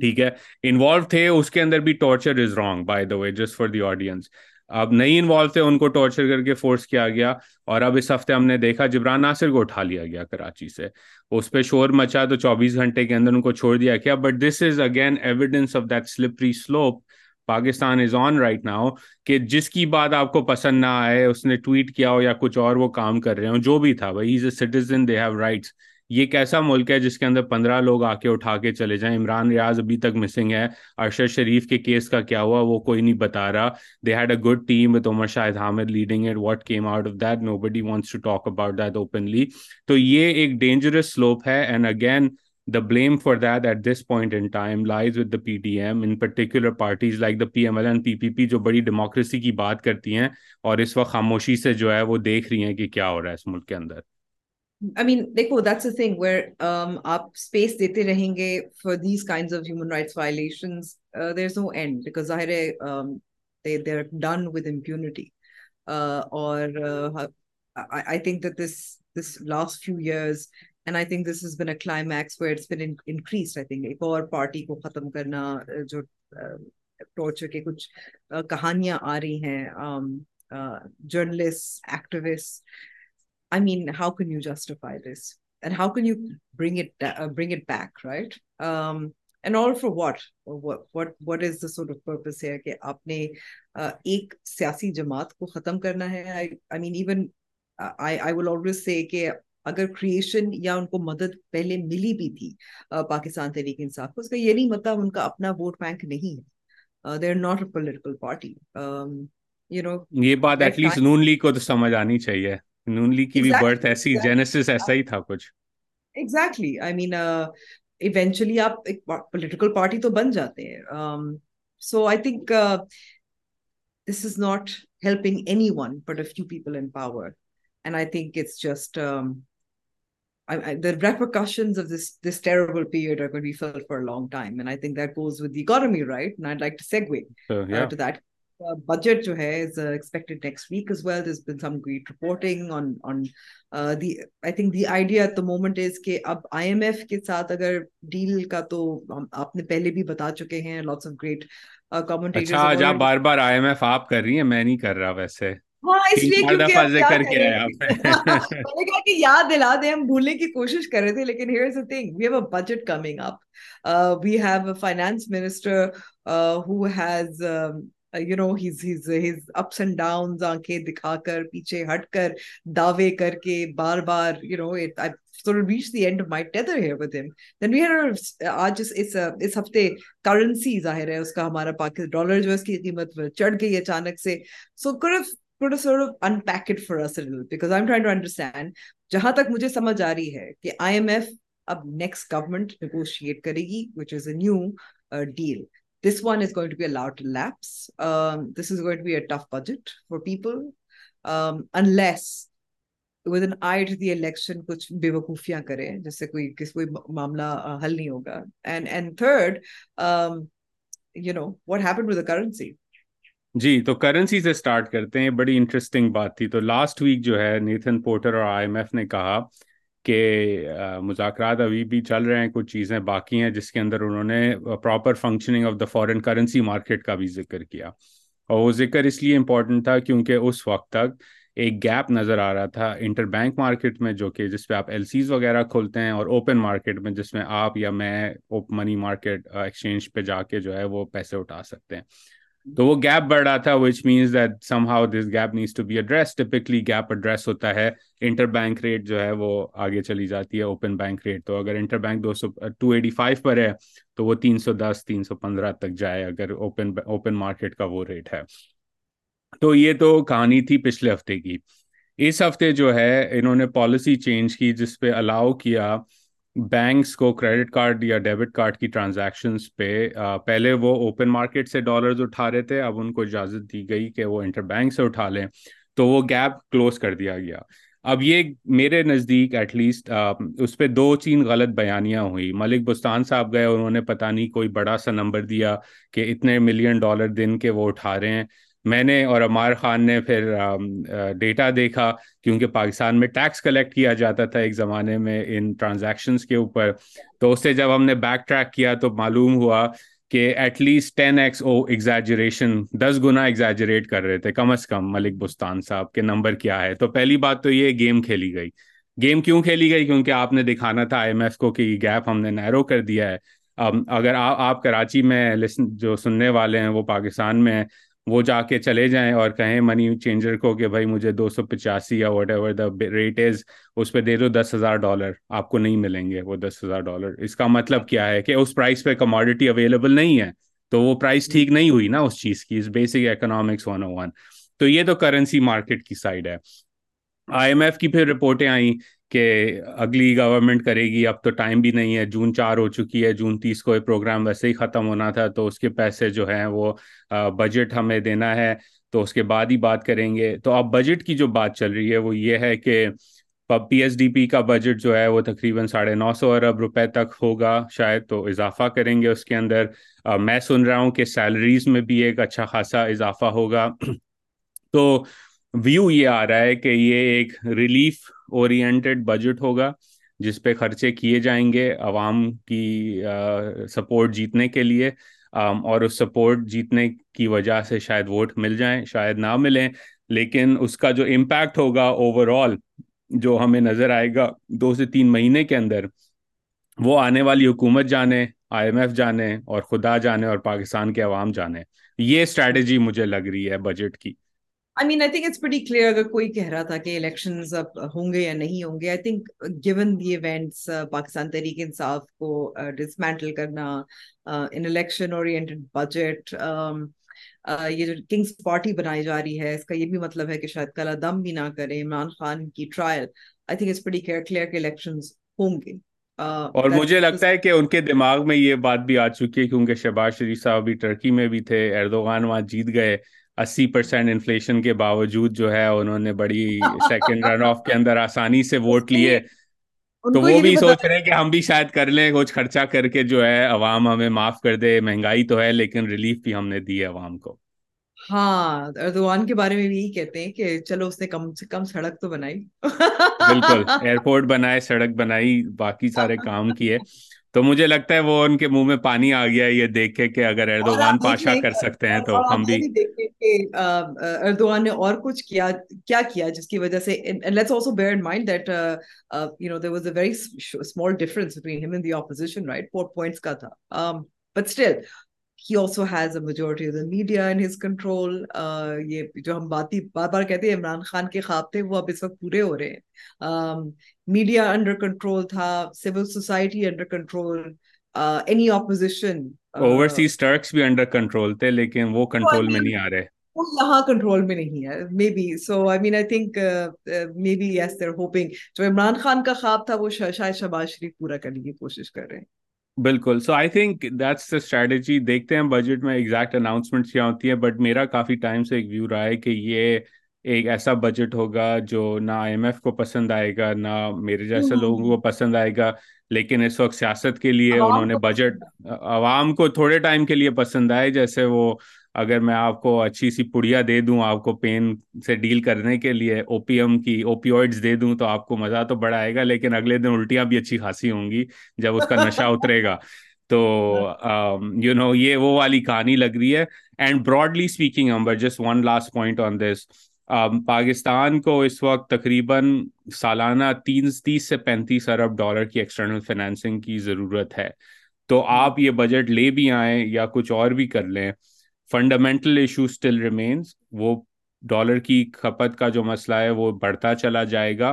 ٹھیک ہے؟ انوالو تھے، اس کے اندر بھی torture is wrong by the way just for the audience اب نہیں انوالو تھے، ان کو ٹارچر کر کے فورس کیا گیا اور اب اس ہفتے ہم نے دیکھا جبران ناصر کو اٹھا لیا گیا کراچی سے۔ اس پہ شور مچا تو چوبیس گھنٹے کے اندر ان کو چھوڑ دیا کیا but this is again evidence of that slippery slope Pakistan is on right now کہ جس کی بات آپ کو پسند نہ آئے، اس نے ٹویٹ کیا ہو یا کچھ اور وہ کام کر رہے ہوں، جو بھی تھا، بھائی as a citizen they have rights یہ کیسا ملک ہے جس کے اندر پندرہ لوگ آ کے اٹھا کے چلے جائیں۔ عمران ریاض ابھی تک مسنگ ہے۔ ارشد شریف کے کیس کا کیا ہوا وہ کوئی نہیں بتا رہا۔ They had a good team with Umar Shahid Hamid leading it what came out of that nobody wants to talk about that openly تو یہ ایک ڈینجرس سلوپ ہے۔ And again the blame for that at this point in time lies with the PDM in particular parties like the PML and PPP جو بڑی democracy کی بات کرتی ہیں اور اس وقت خاموشی سے جو ہے وہ دیکھ رہی ہیں کہ کیا ہو رہا ہے اس ملک کے اندر۔ آپ اسپیس دیتے رہیں گے پارٹی کو ختم کرنا جو ٹورچر کے کچھ کہانیاں آ رہی ہیں journalist activist I mean how can you justify this? And how can you bring it uh, bring it back right? Um, and all for what? What what what is the sort of purpose here? کہ آپ نے ایک سیاسی جماعت کو ختم کرنا ہے I, I mean even I, I will always say کہ اگر کریشن یا ان کو مدد پہلے ملی بھی تھی پاکستان تحریک انصاف کو اس کا یہ نہیں مطلب ان کا اپنا ووٹ بینک نہیں ہے they are not a political party یہ بات ایٹ لیسٹ نون لیگ کو تو سمجھ آنی چاہیے نون لیگ کی بھی برتھ ایسی جینیسس ایسا ہی تھا کچھ۔ ایگزیکٹلی آئی مین ایونچولی آپ ایک پولیٹیکل پارٹی تو بن جاتے ہیں۔ So I think this is not helping anyone but a few people in power and I think it's just the repercussions of this this terrible period are going to be felt for a long time. And i think that goes with the economy right? And i'd like to segue uh, yeah. uh, to that. Uh, budget jo hai is uh, expected next week as well. There's been some great reporting on on uh, the i think the idea at the moment is کہ اب imf کے ساتھ اگر deal کا تو آپ نے پہلے بھی بتا چکے ہیں lots of great uh, commentators اچھا جا بار بار imf آپ کر رہی ہیں میں نہیں کر رہا ویسے ہاں اس لیے کہ یاد دلا دیں ہم بھولنے کی کوشش کر رہے تھے لیکن here is thing we have a budget coming up we have a finance minister who has you know has has has ups and downs آنکھیں دکھا کر پیچھے ہٹ کر دعوے کر کے بار بار you know sort of reached the end of my tether here with him. Then آج اس اس ہفتے کرنسی ظاہر ہے اس کا ہمارا پاکستان ڈالر جو ہے اس کی قیمت چڑھ گئی اچانک سے سو کرف جہاں تک مجھے سمجھ آ رہی ہے کہ آئی ایم ایف اب نیکسٹ گورنمنٹ نیگوشیٹ کرے گی which is a new deal this one is going to be allowed lapse this is going to be a tough budget for people unless within I to the election کچھ بے وقوفیاں کرے جس سے کوئی کس کوئی معاملہ حل نہیں ہوگا and and third you know what happen with the currency جی تو کرنسی سے اسٹارٹ کرتے ہیں بڑی انٹرسٹنگ بات تھی تو لاسٹ ویک جو ہے نیتھن پورٹر اور آئی ایم ایف نے کہا کہ مذاکرات ابھی بھی چل رہے ہیں، کچھ چیزیں باقی ہیں جس کے اندر انہوں نے proper functioning of the foreign currency market کا بھی ذکر کیا۔ اور وہ ذکر اس لیے امپورٹنٹ تھا کیونکہ اس وقت تک ایک گیپ نظر آ رہا تھا انٹر بینک مارکیٹ میں، جو کہ جس پہ آپ ایل سیز وغیرہ کھولتے ہیں اور اوپن مارکیٹ میں، جس میں آپ یا میں منی مارکیٹ ایکسچینج پہ جا کے جو ہے وہ پیسے اٹھا سکتے ہیں۔ تو وہ گیپ بڑھ رہا تھا which means that somehow this gap needs to be address typically gap address ہوتا ہے انٹر بینک ریٹ جو ہے، وہ آگے چلی جاتی ہے اوپن بینک ریٹ تو اگر انٹر بینک دو سو ٹو ایٹی فائیو پر ہے، تو وہ تین سو دس، تین سو پندرہ تک جائے، اگر اوپن اوپن مارکیٹ کا وہ ریٹ ہے. تو یہ تو کہانی تھی پچھلے ہفتے کی. اس ہفتے جو ہے، انہوں نے پالیسی چینج کی، جس پہ الاؤ کیا بینکس کو کریڈٹ کارڈ یا ڈیبٹ کارڈ کی ٹرانزیکشنز پہ پہلے وہ اوپن مارکیٹ سے ڈالرز اٹھا رہے تھے، اب ان کو اجازت دی گئی کہ وہ انٹر بینک سے اٹھا لیں، تو وہ گیپ کلوز کر دیا گیا۔ اب یہ میرے نزدیک ایٹ لیسٹ اس پہ دو تین غلط بیانیاں ہوئی۔ ملک بستان صاحب گئے، انہوں نے پتہ نہیں کوئی بڑا سا نمبر دیا کہ اتنے ملین ڈالر دن کے وہ اٹھا رہے ہیں۔ میں نے اور عمار خان نے پھر ڈیٹا دیکھا کیونکہ پاکستان میں ٹیکس کلیکٹ کیا جاتا تھا ایک زمانے میں ان ٹرانزیکشنز کے اوپر۔ تو اس سے جب ہم نے بیک ٹریک کیا تو معلوم ہوا کہ at least ten x or exaggeration دس گنا ایگزیجریٹ کر رہے تھے۔ کم از کم ملک بستان صاحب کے نمبر کیا ہے۔ تو پہلی بات تو یہ گیم کھیلی گئی۔ گیم کیوں کھیلی گئی؟ کیونکہ آپ نے دکھانا تھا آئی ایم ایف کو کہ یہ گیپ ہم نے نیرو کر دیا ہے۔ اگر آپ کراچی میں جو سننے والے ہیں وہ پاکستان میں ہیں وہ جا کے چلے جائیں اور کہیں منی چینجر کو کہ بھائی مجھے دو سو پچاسی یا whatever the rate is اس پہ دے دو دس ہزار ڈالر آپ کو نہیں ملیں گے وہ دس ہزار ڈالر اس کا مطلب کیا ہے کہ اس پرائز پہ کموڈیٹی اویلیبل نہیں ہے تو وہ پرائز ٹھیک نہیں ہوئی نا اس چیز کی basic economics one o one تو یہ تو کرنسی مارکیٹ کی سائڈ ہے۔ آئی ایم ایف کی پھر رپورٹیں آئیں۔ کہ اگلی گورنمنٹ کرے گی، اب تو ٹائم بھی نہیں ہے، جون چار ہو چکی ہے، جون تیس کو یہ پروگرام ویسے ہی ختم ہونا تھا، تو اس کے پیسے جو ہیں وہ بجٹ ہمیں دینا ہے، تو اس کے بعد ہی بات کریں گے۔ تو اب بجٹ کی جو بات چل رہی ہے وہ یہ ہے کہ پی ایس ڈی پی کا بجٹ جو ہے وہ تقریباً ساڑھے نو سو ارب روپے تک ہوگا، شاید تو اضافہ کریں گے اس کے اندر۔ میں سن رہا ہوں کہ سیلریز میں بھی ایک اچھا خاصا اضافہ ہوگا۔ تو ویو یہ آ رہا ہے کہ یہ ایک ریلیف اورینٹیڈ بجٹ ہوگا، جس پہ خرچے کیے جائیں گے عوام کی سپورٹ جیتنے کے لیے اور اس سپورٹ جیتنے کی وجہ سے شاید ووٹ مل جائیں، شاید نہ ملیں۔ لیکن اس کا جو امپیکٹ ہوگا اوور آل جو ہمیں نظر آئے گا دو سے تین مہینے کے اندر، وہ آنے والی حکومت جانے آئی ایم ایف جانے، اور خدا جانے، اور پاکستان کے عوام جانے۔ یہ اسٹریٹجی مجھے لگ رہی ہے بجٹ کی۔ I mean I think it's بڑی کلیئر اگر کوئی کہہ رہا تھا کہ الیکشن اب ہوں گے یا نہیں ہوں گے I think given the events Pakistan Tehreek Insaf کو ڈسمینٹل کرنا ان الیکشن اورینٹڈ بجٹ یہ جو کنگس پارٹی بنائی جا رہی ہے اس کا یہ بھی مطلب ہے کہ شاید کل دم بھی نہ کرے عمران خان کی ٹرائل آئی تھنک اٹس بڑی کلیئر کہ الیکشن ہوں گے. اور مجھے لگتا ہے کہ ان کے دماغ میں یہ بات بھی آ چکی ہے کیونکہ شہباز شریف صاحب بھی ٹرکی میں بھی تھے اردوغان وہاں جیت گئے اسی پرسینٹ انفلیشن کے باوجود جو ہے انہوں نے بڑی سیکنڈ رن آف کے اندر آسانی سے ووٹ لیے۔ تو وہ بھی سوچ رہے ہیں کہ ہم بھی شاید کر لیں کچھ خرچہ کر کے جو ہے عوام ہمیں معاف کر دے۔ مہنگائی تو ہے لیکن ریلیف بھی ہم نے دی ہے عوام کو۔ ہاں اردوان کے بارے میں بھی یہی کہتے ہیں کہ چلو اس نے کم سے کم سڑک تو بنائی۔ بالکل ایئرپورٹ بنائے سڑک بنائی باقی سارے کام کیے۔ تو مجھے لگتا ہے وہ ان کے منہ میں پانی آ گیا یہ دیکھے کہ اگر اردوان پاشا کر سکتے ہیں تو ہم بھی اردوان نے اور کچھ کیا کیا کیا جس کی وجہ سے let's also bear in mind that you know there was a very small difference between ہم and the opposition right four points کا تھا۔ But still he also has a majority of the media in his control. یہ جو ہم باتی بار بار کہتے ہیں عمران خان کے خواب تھے وہ اب اس وقت پورے ہو رہے ہیں۔ میڈیا انڈر کنٹرول تھا civil society under control any opposition overseas tricks بھی انڈر کنٹرول تھے لیکن وہ کنٹرول میں نہیں آ رہے۔ یہاں کنٹرول میں نہیں ہے maybe so I mean I think maybe yes they're hoping جو عمران خان کا خواب تھا وہ شاید شہباز شریف پورا کرنے کی کوشش کر رہے ہیں۔ بالکل۔ So I think that's the strategy دیکھتے ہیں بجٹ میں ایگزیکٹ اناؤنسمنٹ کیا ہوتی ہے بٹ میرا کافی ٹائم سے ایک ویو رہا ہے کہ یہ ایک ایسا بجٹ ہوگا جو نہ آئی ایم ایف کو پسند آئے گا نہ میرے جیسے لوگوں کو پسند آئے گا۔ لیکن اس وقت سیاست کے لیے انہوں نے بجٹ عوام کو تھوڑے ٹائم کے لیے پسند آئے جیسے وہ اگر میں آپ کو اچھی سی پڑیا دے دوں آپ کو پین سے ڈیل کرنے کے لیے او پی ایم کی اوپیوائڈس دے دوں تو آپ کو مزہ تو بڑا آئے گا لیکن اگلے دن الٹیاں بھی اچھی خاصی ہوں گی جب اس کا نشہ اترے گا۔ تو یو نو یہ وہ والی کہانی لگ رہی ہے۔ And broadly speaking Amber just one last point on this Pakistan کو اس وقت تقریباً سالانہ تین تیس سے پینتیس ارب ڈالر کی ایکسٹرنل فائنینسنگ کی ضرورت ہے۔ تو آپ یہ بجٹ لے بھی آئیں یا کچھ اور بھی کر لیں۔ فنڈامنٹل ایشو اسٹل ریمینس وہ ڈالر کی کھپت کا جو مسئلہ ہے وہ بڑھتا چلا جائے گا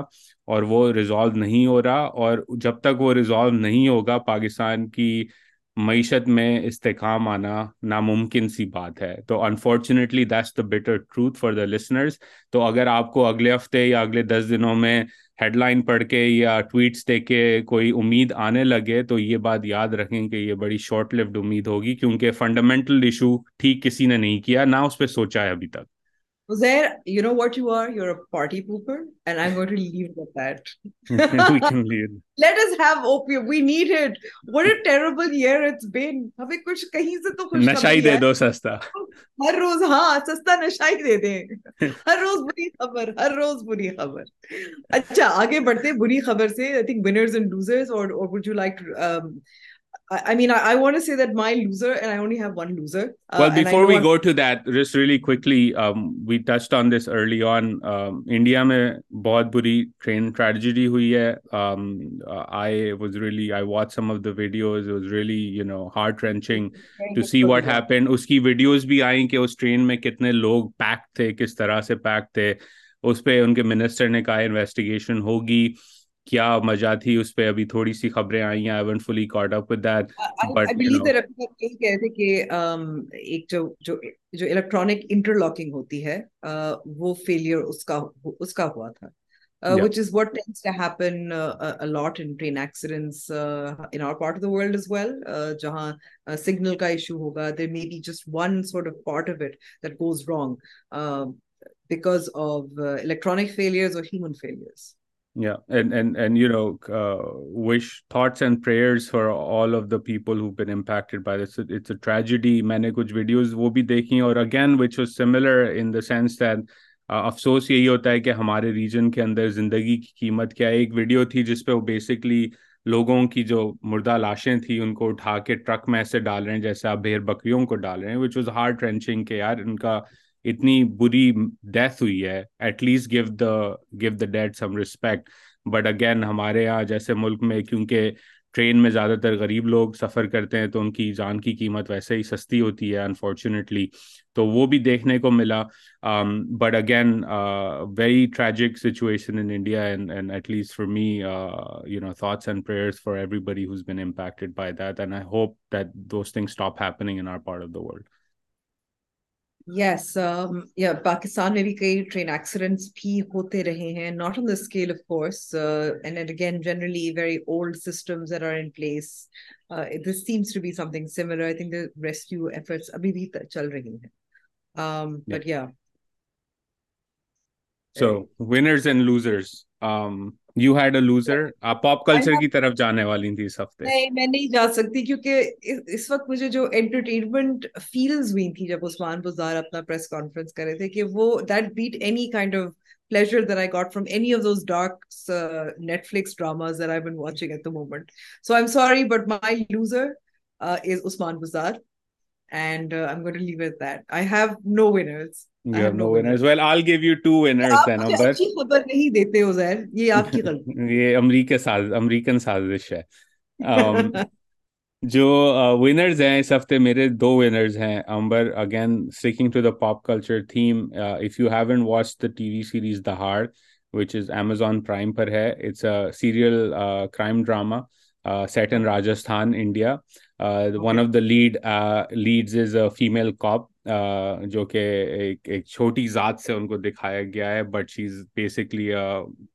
اور وہ ریزالو نہیں ہو رہا اور جب تک وہ ریزالو نہیں ہوگا پاکستان کی معیشت میں استحکام آنا ناممکن سی بات ہے۔ تو unfortunately that's the bitter truth for the listeners تو اگر آپ کو اگلے ہفتے یا اگلے دس دنوں میں ہیڈ لائن پڑھ کے یا ٹویٹس دیکھ کے کوئی امید آنے لگے تو یہ بات یاد رکھیں کہ یہ بڑی شارٹ لفٹ امید ہوگی کیونکہ فنڈامنٹل ایشو ٹھیک کسی نے نہیں کیا، نہ اس پہ سوچا ہے ابھی تک۔ Uzair, you know what you are? You're a party pooper, and I'm going to leave it at that. we can leave. Let us have opium. We need it. What a terrible year it's been. ہمیں کچھ کہیں سے تو خوش نشائی دے دو سستا ہر روز ہاں بری خبر ہر روز بری خبر اچھا آگے بڑھتے بری خبر سے I think winners and losers or, or would you like to, um, I mean, I, I want to say that my loser, and I only have one loser. Uh, well, before we I'm... go to that, just really quickly, um, we touched on this early on. Um, India mein bahut buri train tragedy hui hai. Um, uh, I was really, I watched some of the videos. It was really, you know, heart wrenching to see what happened. Uski videos bhi aayi کہ اس train میں کتنے لوگ pack تھے کس طرح سے pack تھے اس پہ ان کے منسٹر نے کہا انویسٹیگیشن ہوگی کیا مزہ تھی اس پہ؟ ابھی تھوڑی سی خبریں آئی ہیں even fully caught up with that but ابھی یہ کہہ رہے تھے کہ ایک جو جو جو الیکٹرونک انٹر لاکنگ ہوتی ہے وہ فیلئر اس کا اس کا ہوا تھا۔ Which is what tends to happen a lot in train accidents in our part of the world as well جہاں سگنل کا yeah and and and you know uh, wish thoughts and prayers for all of the people who've been impacted by this. It's a tragedy. Many good videos will be taking or again which was similar in the sense that افسوس یہی ہوتا ہے کہ ہمارے region کے اندر زندگی کی قیمت کیا ایک ویڈیو تھی جس پہ وہ بیسکلی لوگوں کی جو مردہ لاشیں تھیں ان کو اٹھا کے ٹرک میں ایسے ڈال رہے ہیں جیسے آپ بھیڑ بکریوں کو ڈال رہے ہیں وچ واز ہارٹ رینچنگ کہ یار ان کا اتنی بری ڈیتھ ہوئی ہے. At least give the give the dead some respect but again ہمارے یہاں جیسے ملک میں کیونکہ ٹرین میں زیادہ تر غریب لوگ سفر کرتے ہیں تو ان کی جان کی قیمت ویسے ہی سستی ہوتی ہے انفارچونیٹلی تو وہ بھی دیکھنے کو ملا. But again very tragic situation in India and at least for me you know thoughts and prayers for everybody who's been impacted by that and I hope that those thing stop happening in our part of the world yes یا پاکستان میں بھی کئی train accidents بھی ہوتے رہے ہیں not on the scale of course and again generally very old systems are in place this seems to be something similar I think rescue efforts ابھی بھی چل رہی ہیں but yeah so winners and losers you had a loser آپ pop culture کی طرف جانے والی تھی اس ہفتے. نہیں میں نہیں جا سکتی کیونکہ اس وقت مجھے جو انٹرٹینمنٹ فیلز ہوئی تھی جب عثمان بزار اپنا پریس کانفرنس کر رہے تھے کہ وہ that beat any kind of pleasure that I got from any of those dark Netflix dramas that I been watching at the moment so I'm sorry but my loser is Usman Buzdar and I'm got leave at that I have no winners You have no winners. Well, I'll give you two winners then. خبر نہیں دیتے ہو زہر یہ آپ کی غلطی۔ یہ امریکہ ساز امریکن سازش ہے۔ جو ونرز ہیں اس ہفتے میرے دو ونرز ہیں۔ Amber again sticking to the pop culture theme if you haven't watch the T V series دا ہارڈ وچ از امیزون پرائم پر ہے it's a serial crime drama set in Rajasthan India one of the lead leads is a female cop جو کہ ایک ایک چھوٹی ذات سے ان کو دکھایا گیا ہے بٹ شی از بیسکلی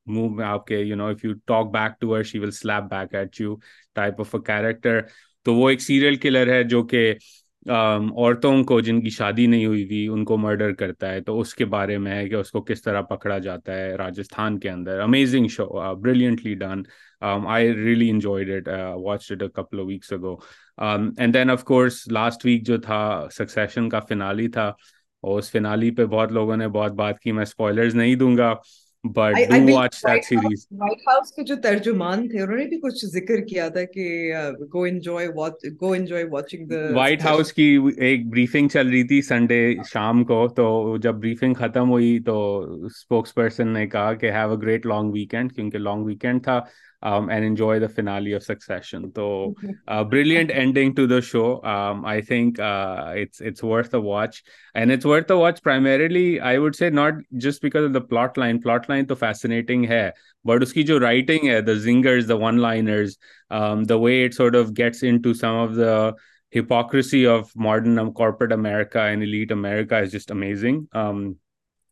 منہ میں آپ کے you know if you talk back to her she will slap back at you type of a character تو وہ ایک سیریل کلر ہے جو کہ عورتوں کو جن کی شادی نہیں ہوئی تھی، ان کو مرڈر کرتا ہے۔ تو اس کے بارے میں ہے کہ اس کو کس طرح پکڑا جاتا ہے راجستھان کے اندر۔ Amazing show brilliantly done Um, I really enjoyed it. Uh, watched it a couple of weeks ago. Um, and then of course last week جو تھا سکسیشن کا فنالی تھا اور اس فنالی پہ بہت لوگوں نے بہت بات کی. میں اسپوائلرز نہیں دوں گا but do watch that series White House کے جو ترجمان تھے انہوں نے بھی کچھ ذکر کیا تھا کہ go enjoy go enjoy watching the White House کی ایک بریفنگ چل رہی تھی سنڈے شام کو. تو جب بریفنگ ختم ہوئی تو اسپوکس پرسن نے کہا کہ have a great long weekend کیونکہ لانگ ویکینڈ تھا. Um, and enjoy the finale of Succession. So, uh, brilliant ending to the show. Um, I think uh, it's it's worth a watch, and it's worth a watch primarily. I would say not just because of the plot line. Plot line to fascinating hai, but uski jo writing hai, the zingers, the one-liners, um, the way it sort of gets into some of the hypocrisy of modern um, corporate America and elite America is just amazing. Um,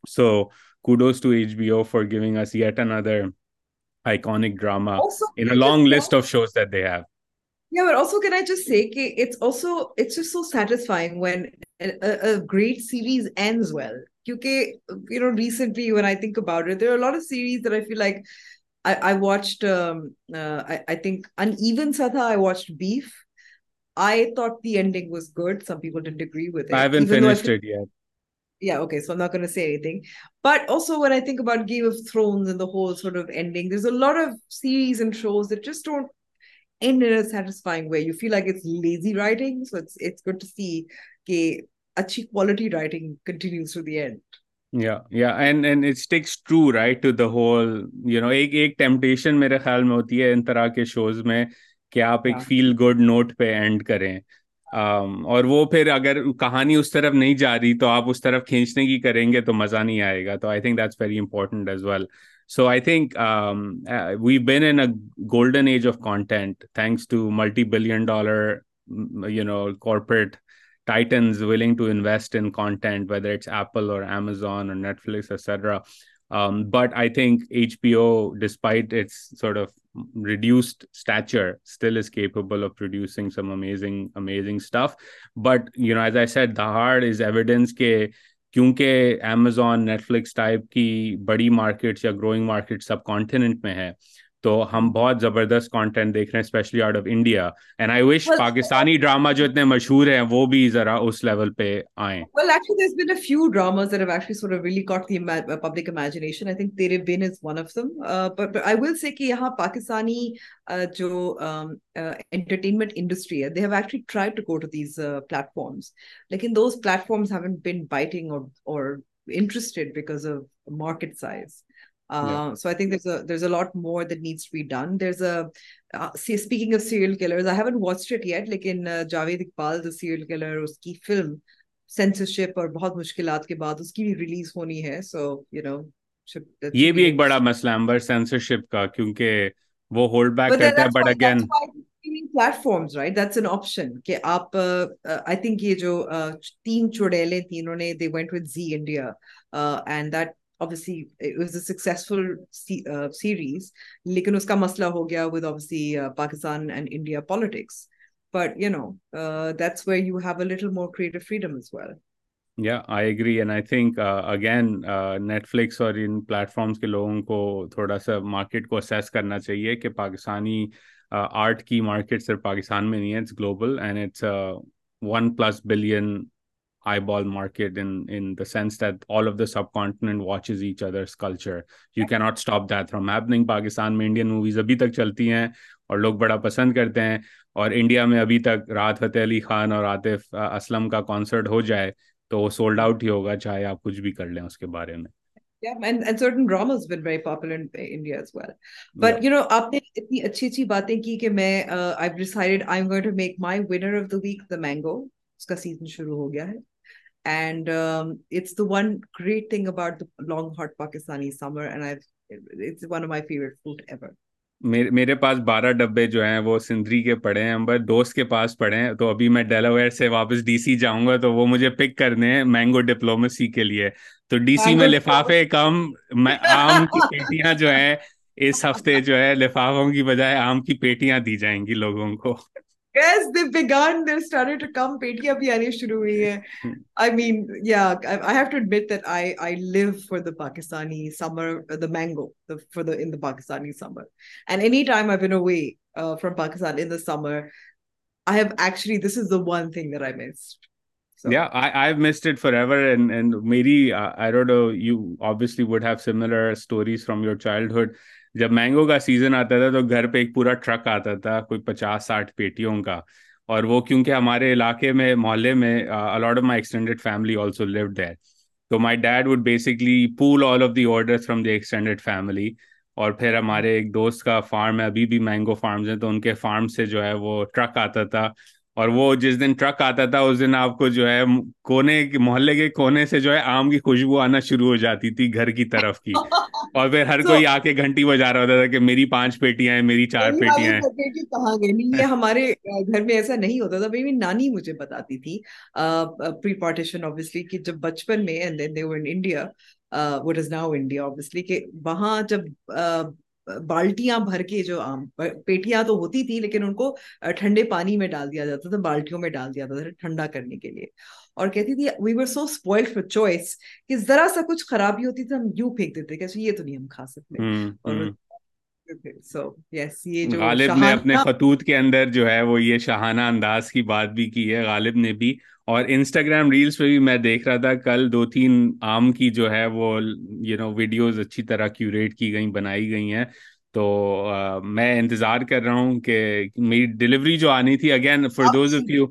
so kudos to HBO for giving us yet another iconic drama also, in a long list of shows that they have yeah but also can i just say it's also it's just so satisfying when a, a great series ends well because you know recently when i think about it there are a lot of series that i feel like i, I watched um uh, I, I think uneven satha i watched beef i thought the ending was good some people didn't agree with it i haven't finished I it yet میرے خیال میں ہوتی ہے اور وہ پھر اگر کہانی اس طرف نہیں جا رہی تو آپ اس طرف کھینچنے کی کریں گے تو مزہ نہیں آئے گا تو I think that's very important as well so I think we been in a golden age of content thanks to multi billion dollar you know corporate titans willing to invest in content whether it's Apple or Amazon or Netflix etcetera but I think H B O despite its reduced stature still is capable of using some amazing amazing stuff but you know as I said the hard is evidence کے کیونکہ Amazon Netflix type کی بڑی markets یا growing market سب content میں ہے تو ہم بہت زبردست کانٹینٹ دیکھ رہے ہیں especially out of India and I wish Pakistani drama جو اتنے مشہور ہیں وہ بھی ذرا اس لیول پہ آئیں well actually there's been a few dramas that have actually sort of really caught the public imagination i think tere bin is one of them uh, but, but i will say کہ یہاں پاکستانی جو um, uh, entertainment industry they have actually tried to go to these uh, لیکن those platforms haven't been biting or or interested because of market size Uh, yeah. So I think there's a there's a lot more that needs to be done. There's a uh, see, speaking of serial killers, I haven't watched it yet. Like in uh, Javed Iqbal, the serial killer, اس کی film censorship اور بہت مشکلات کے بعد اس کی بھی release ہونی ہے. So you know, یہ بھی ایک بڑا مسئلہ ہے سینسرشپ کا کیونکہ وہ ہولڈ بیک کرتا ہے but again platforms right that's an option کہ آپ آئی تھنک یہ جو تین چڑیلیں تھی انہوں نے they went with Zee India and that تھوڑا سا مارکیٹ کو نہیں ہے رات فتحلیف اسلمسٹ سولڈ آؤٹ ہوگ کچھ بھی کر لیںٹ بٹ نے اتنی and um, it's the one great thing about the long hot Pakistani summer, and I've it's one of my favorite food ever. میرے پاس بارہ ڈبے جو ہیں وہ سندری کے پڑے ہیں امبر دوست کے پاس پڑے ہیں تو ابھی میں ڈیلاویر سے واپس ڈی سی جاؤں گا تو وہ مجھے پک کرنے ہیں مینگو ڈپلومیسی کے لیے تو ڈی سی میں لفافے کم آم کی پیٹیاں جو ہیں اس ہفتے جو ہے لفافوں کی بجائے آم کی پیٹیاں دی جائیں گی لوگوں کو Yes, they've begun. They've started to come. Petiya bhi aani shuru hui hai. I mean, yeah, I, I have to admit that I I live for the Pakistani summer, the mango, the for the in the Pakistani summer. And anytime I've been away uh, from Pakistan in the summer, I have actually this is the one thing that I missed. So. Yeah, I, I've missed it forever. And, and maybe, uh, I don't know, you obviously would have similar stories from your childhood. جب mango کا season آتا تھا تو گھر پہ ایک پورا truck آتا تھا، کوئی پچاس، ساٹھ پیٹیوں کا۔ اور وہ کیونکہ ہمارے علاقے میں، محلے میں a lot of my extended family also live there تو my dad would basically pool all of the order from the extended family اور پھر ہمارے ایک دوست کا فارم ہے، ابھی بھی مینگو فارمز ہیں، تو ان کے فارم سے جو ہے وہ ٹرک آتا تھا۔ اور وہ جس دن ٹرک آتا تھا اس دن آپ کو جو ہے کونے محلے کے کونے سے جو ہے آم کی خوشبو آنا شروع ہو جاتی تھی گھر کی طرف کی۔ اور پھر ہر کوئی آ کے گھنٹی بجا رہا ہوتا تھا کہ میری پانچ پیٹیاں ہیں میری چار پیٹیاں ہیں۔ کہاں گئی یہ ہمارے گھر میں ایسا نہیں ہوتا تھا۔ میری نانی مجھے بتاتی تھی پری پارٹیشن آبویسلی کہ جب بچپن میں India what is now India obviously کہ وہاں جب بالٹیاں بھر کے جو آم پیٹیاں تو ہوتی تھی لیکن ان کو ٹھنڈے پانی میں ڈال دیا جاتا تھا بالٹیوں میں ڈال دیا جاتا تھا ٹھنڈا کرنے کے لیے۔ اور کہتی تھی we were so spoiled for choice کہ ذرا سا کچھ خرابی ہوتی تھی ہم یوں پھینک دیتے کہ یہ تو نہیں ہم کھا سکتے۔ اور غالب نے اپنے خطوط کے اندر جو ہے وہ یہ شاہانہ انداز کی بات بھی کی ہے غالب نے بھی۔ اور انسٹاگرام ریلس پہ بھی میں دیکھ رہا تھا کل دو تین آم کی جو ہے وہ یو نو ویڈیوز اچھی طرح کیوریٹ کی گئی بنائی گئی ہیں۔ تو میں انتظار کر رہا ہوں کہ میری ڈلیوری جو آنی تھی again for those of you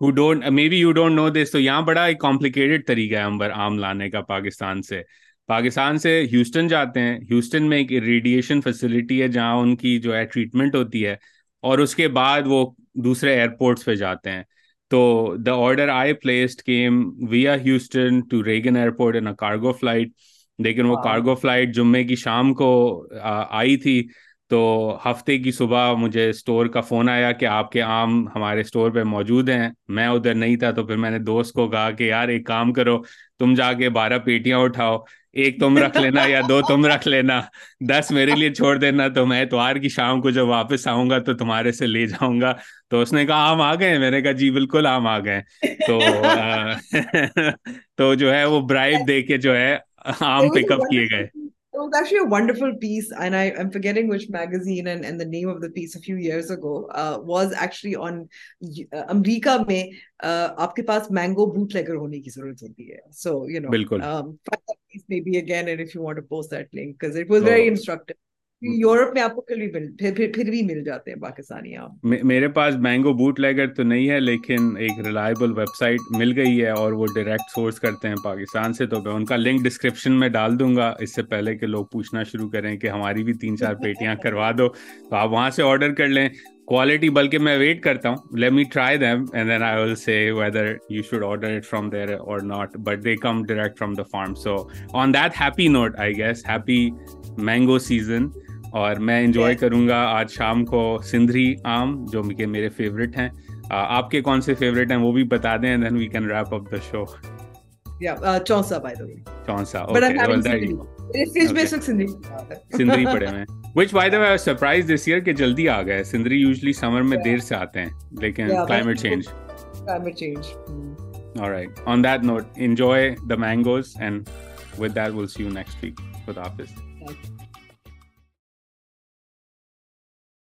who don't maybe you don't know this تو یہاں بڑا ایک کمپلیکیٹڈ طریقہ ہے امبر آم لانے کا پاکستان سے۔ پاکستان سے ہیوسٹن جاتے ہیں۔ ہیوسٹن میں ایک ریڈیشن فیسلٹی ہے جہاں ان کی جو ہے ٹریٹمنٹ ہوتی ہے اور اس کے بعد وہ دوسرے ایئرپورٹس پہ جاتے ہیں۔ تو the order I placed came via Houston to Reagan airport in cargo flight لیکن وہ کارگو فلائٹ جمعے کی شام کو آئی تھی۔ تو ہفتے کی صبح مجھے اسٹور کا فون آیا کہ آپ کے آم ہمارے اسٹور پہ موجود ہیں۔ میں ادھر نہیں تھا تو پھر میں نے دوست کو کہا کہ یار ایک کام کرو تم جا کے بارہ پیٹیاں اٹھاؤ۔ ایک تم رکھ لینا یا دو تم رکھ لینا۔ دس میرے لیے چھوڑ دینا تو میں اتوار کی شام کو جب واپس آؤں گا تو تمہارے سے لے جاؤں گا۔ تو اس نے کہا آم آ گئے میں نے کہا جی بالکل آم آ گئے تو تو جو ہے وہ برائب دے کے جو ہے آم پک اپ کیے گئے۔ Maybe again, and if you want to post that link because it was oh. very instructive. Europe میں آپ کو پھر بھی مل جاتے ہیں پاکستانی آم میرے پاس مینگو بوٹ لیگر تو نہیں ہے لیکن ایک ریلائبل ویب سائٹ مل گئی ہے اور وہ ڈائریکٹ سورس کرتے ہیں پاکستان سے تو میں ان کا لنک ڈسکرپشن میں ڈال دوں گا اس سے پہلے کہ لوگ پوچھنا شروع کریں کہ ہماری بھی تین چار پیٹیاں کروا دو تو آپ وہاں سے آرڈر کر لیں کوالٹی بلکہ میں ویٹ کرتا ہوں. Let me try them and then I will say whether you should order it from there or not but they come direct from the farm so on that happy note I guess happy mango season اور میں enjoy کروں گا آج شام کو سندھری آم جو کہ میرے فیوریٹ ہیں. آپ کے کون سے فیوریٹ ہیں وہ بھی بتا دیں then we can wrap up the show Chaunsa چونسا سندھری پڑے ہوئے which by the surprise this year کہ جلدی آ گئے. سندھری یوزلی سمر میں دیر سے آتے ہیں لیکن climate change alright on that note enjoy the mangoes and with that we'll see you next week. خدا حافظ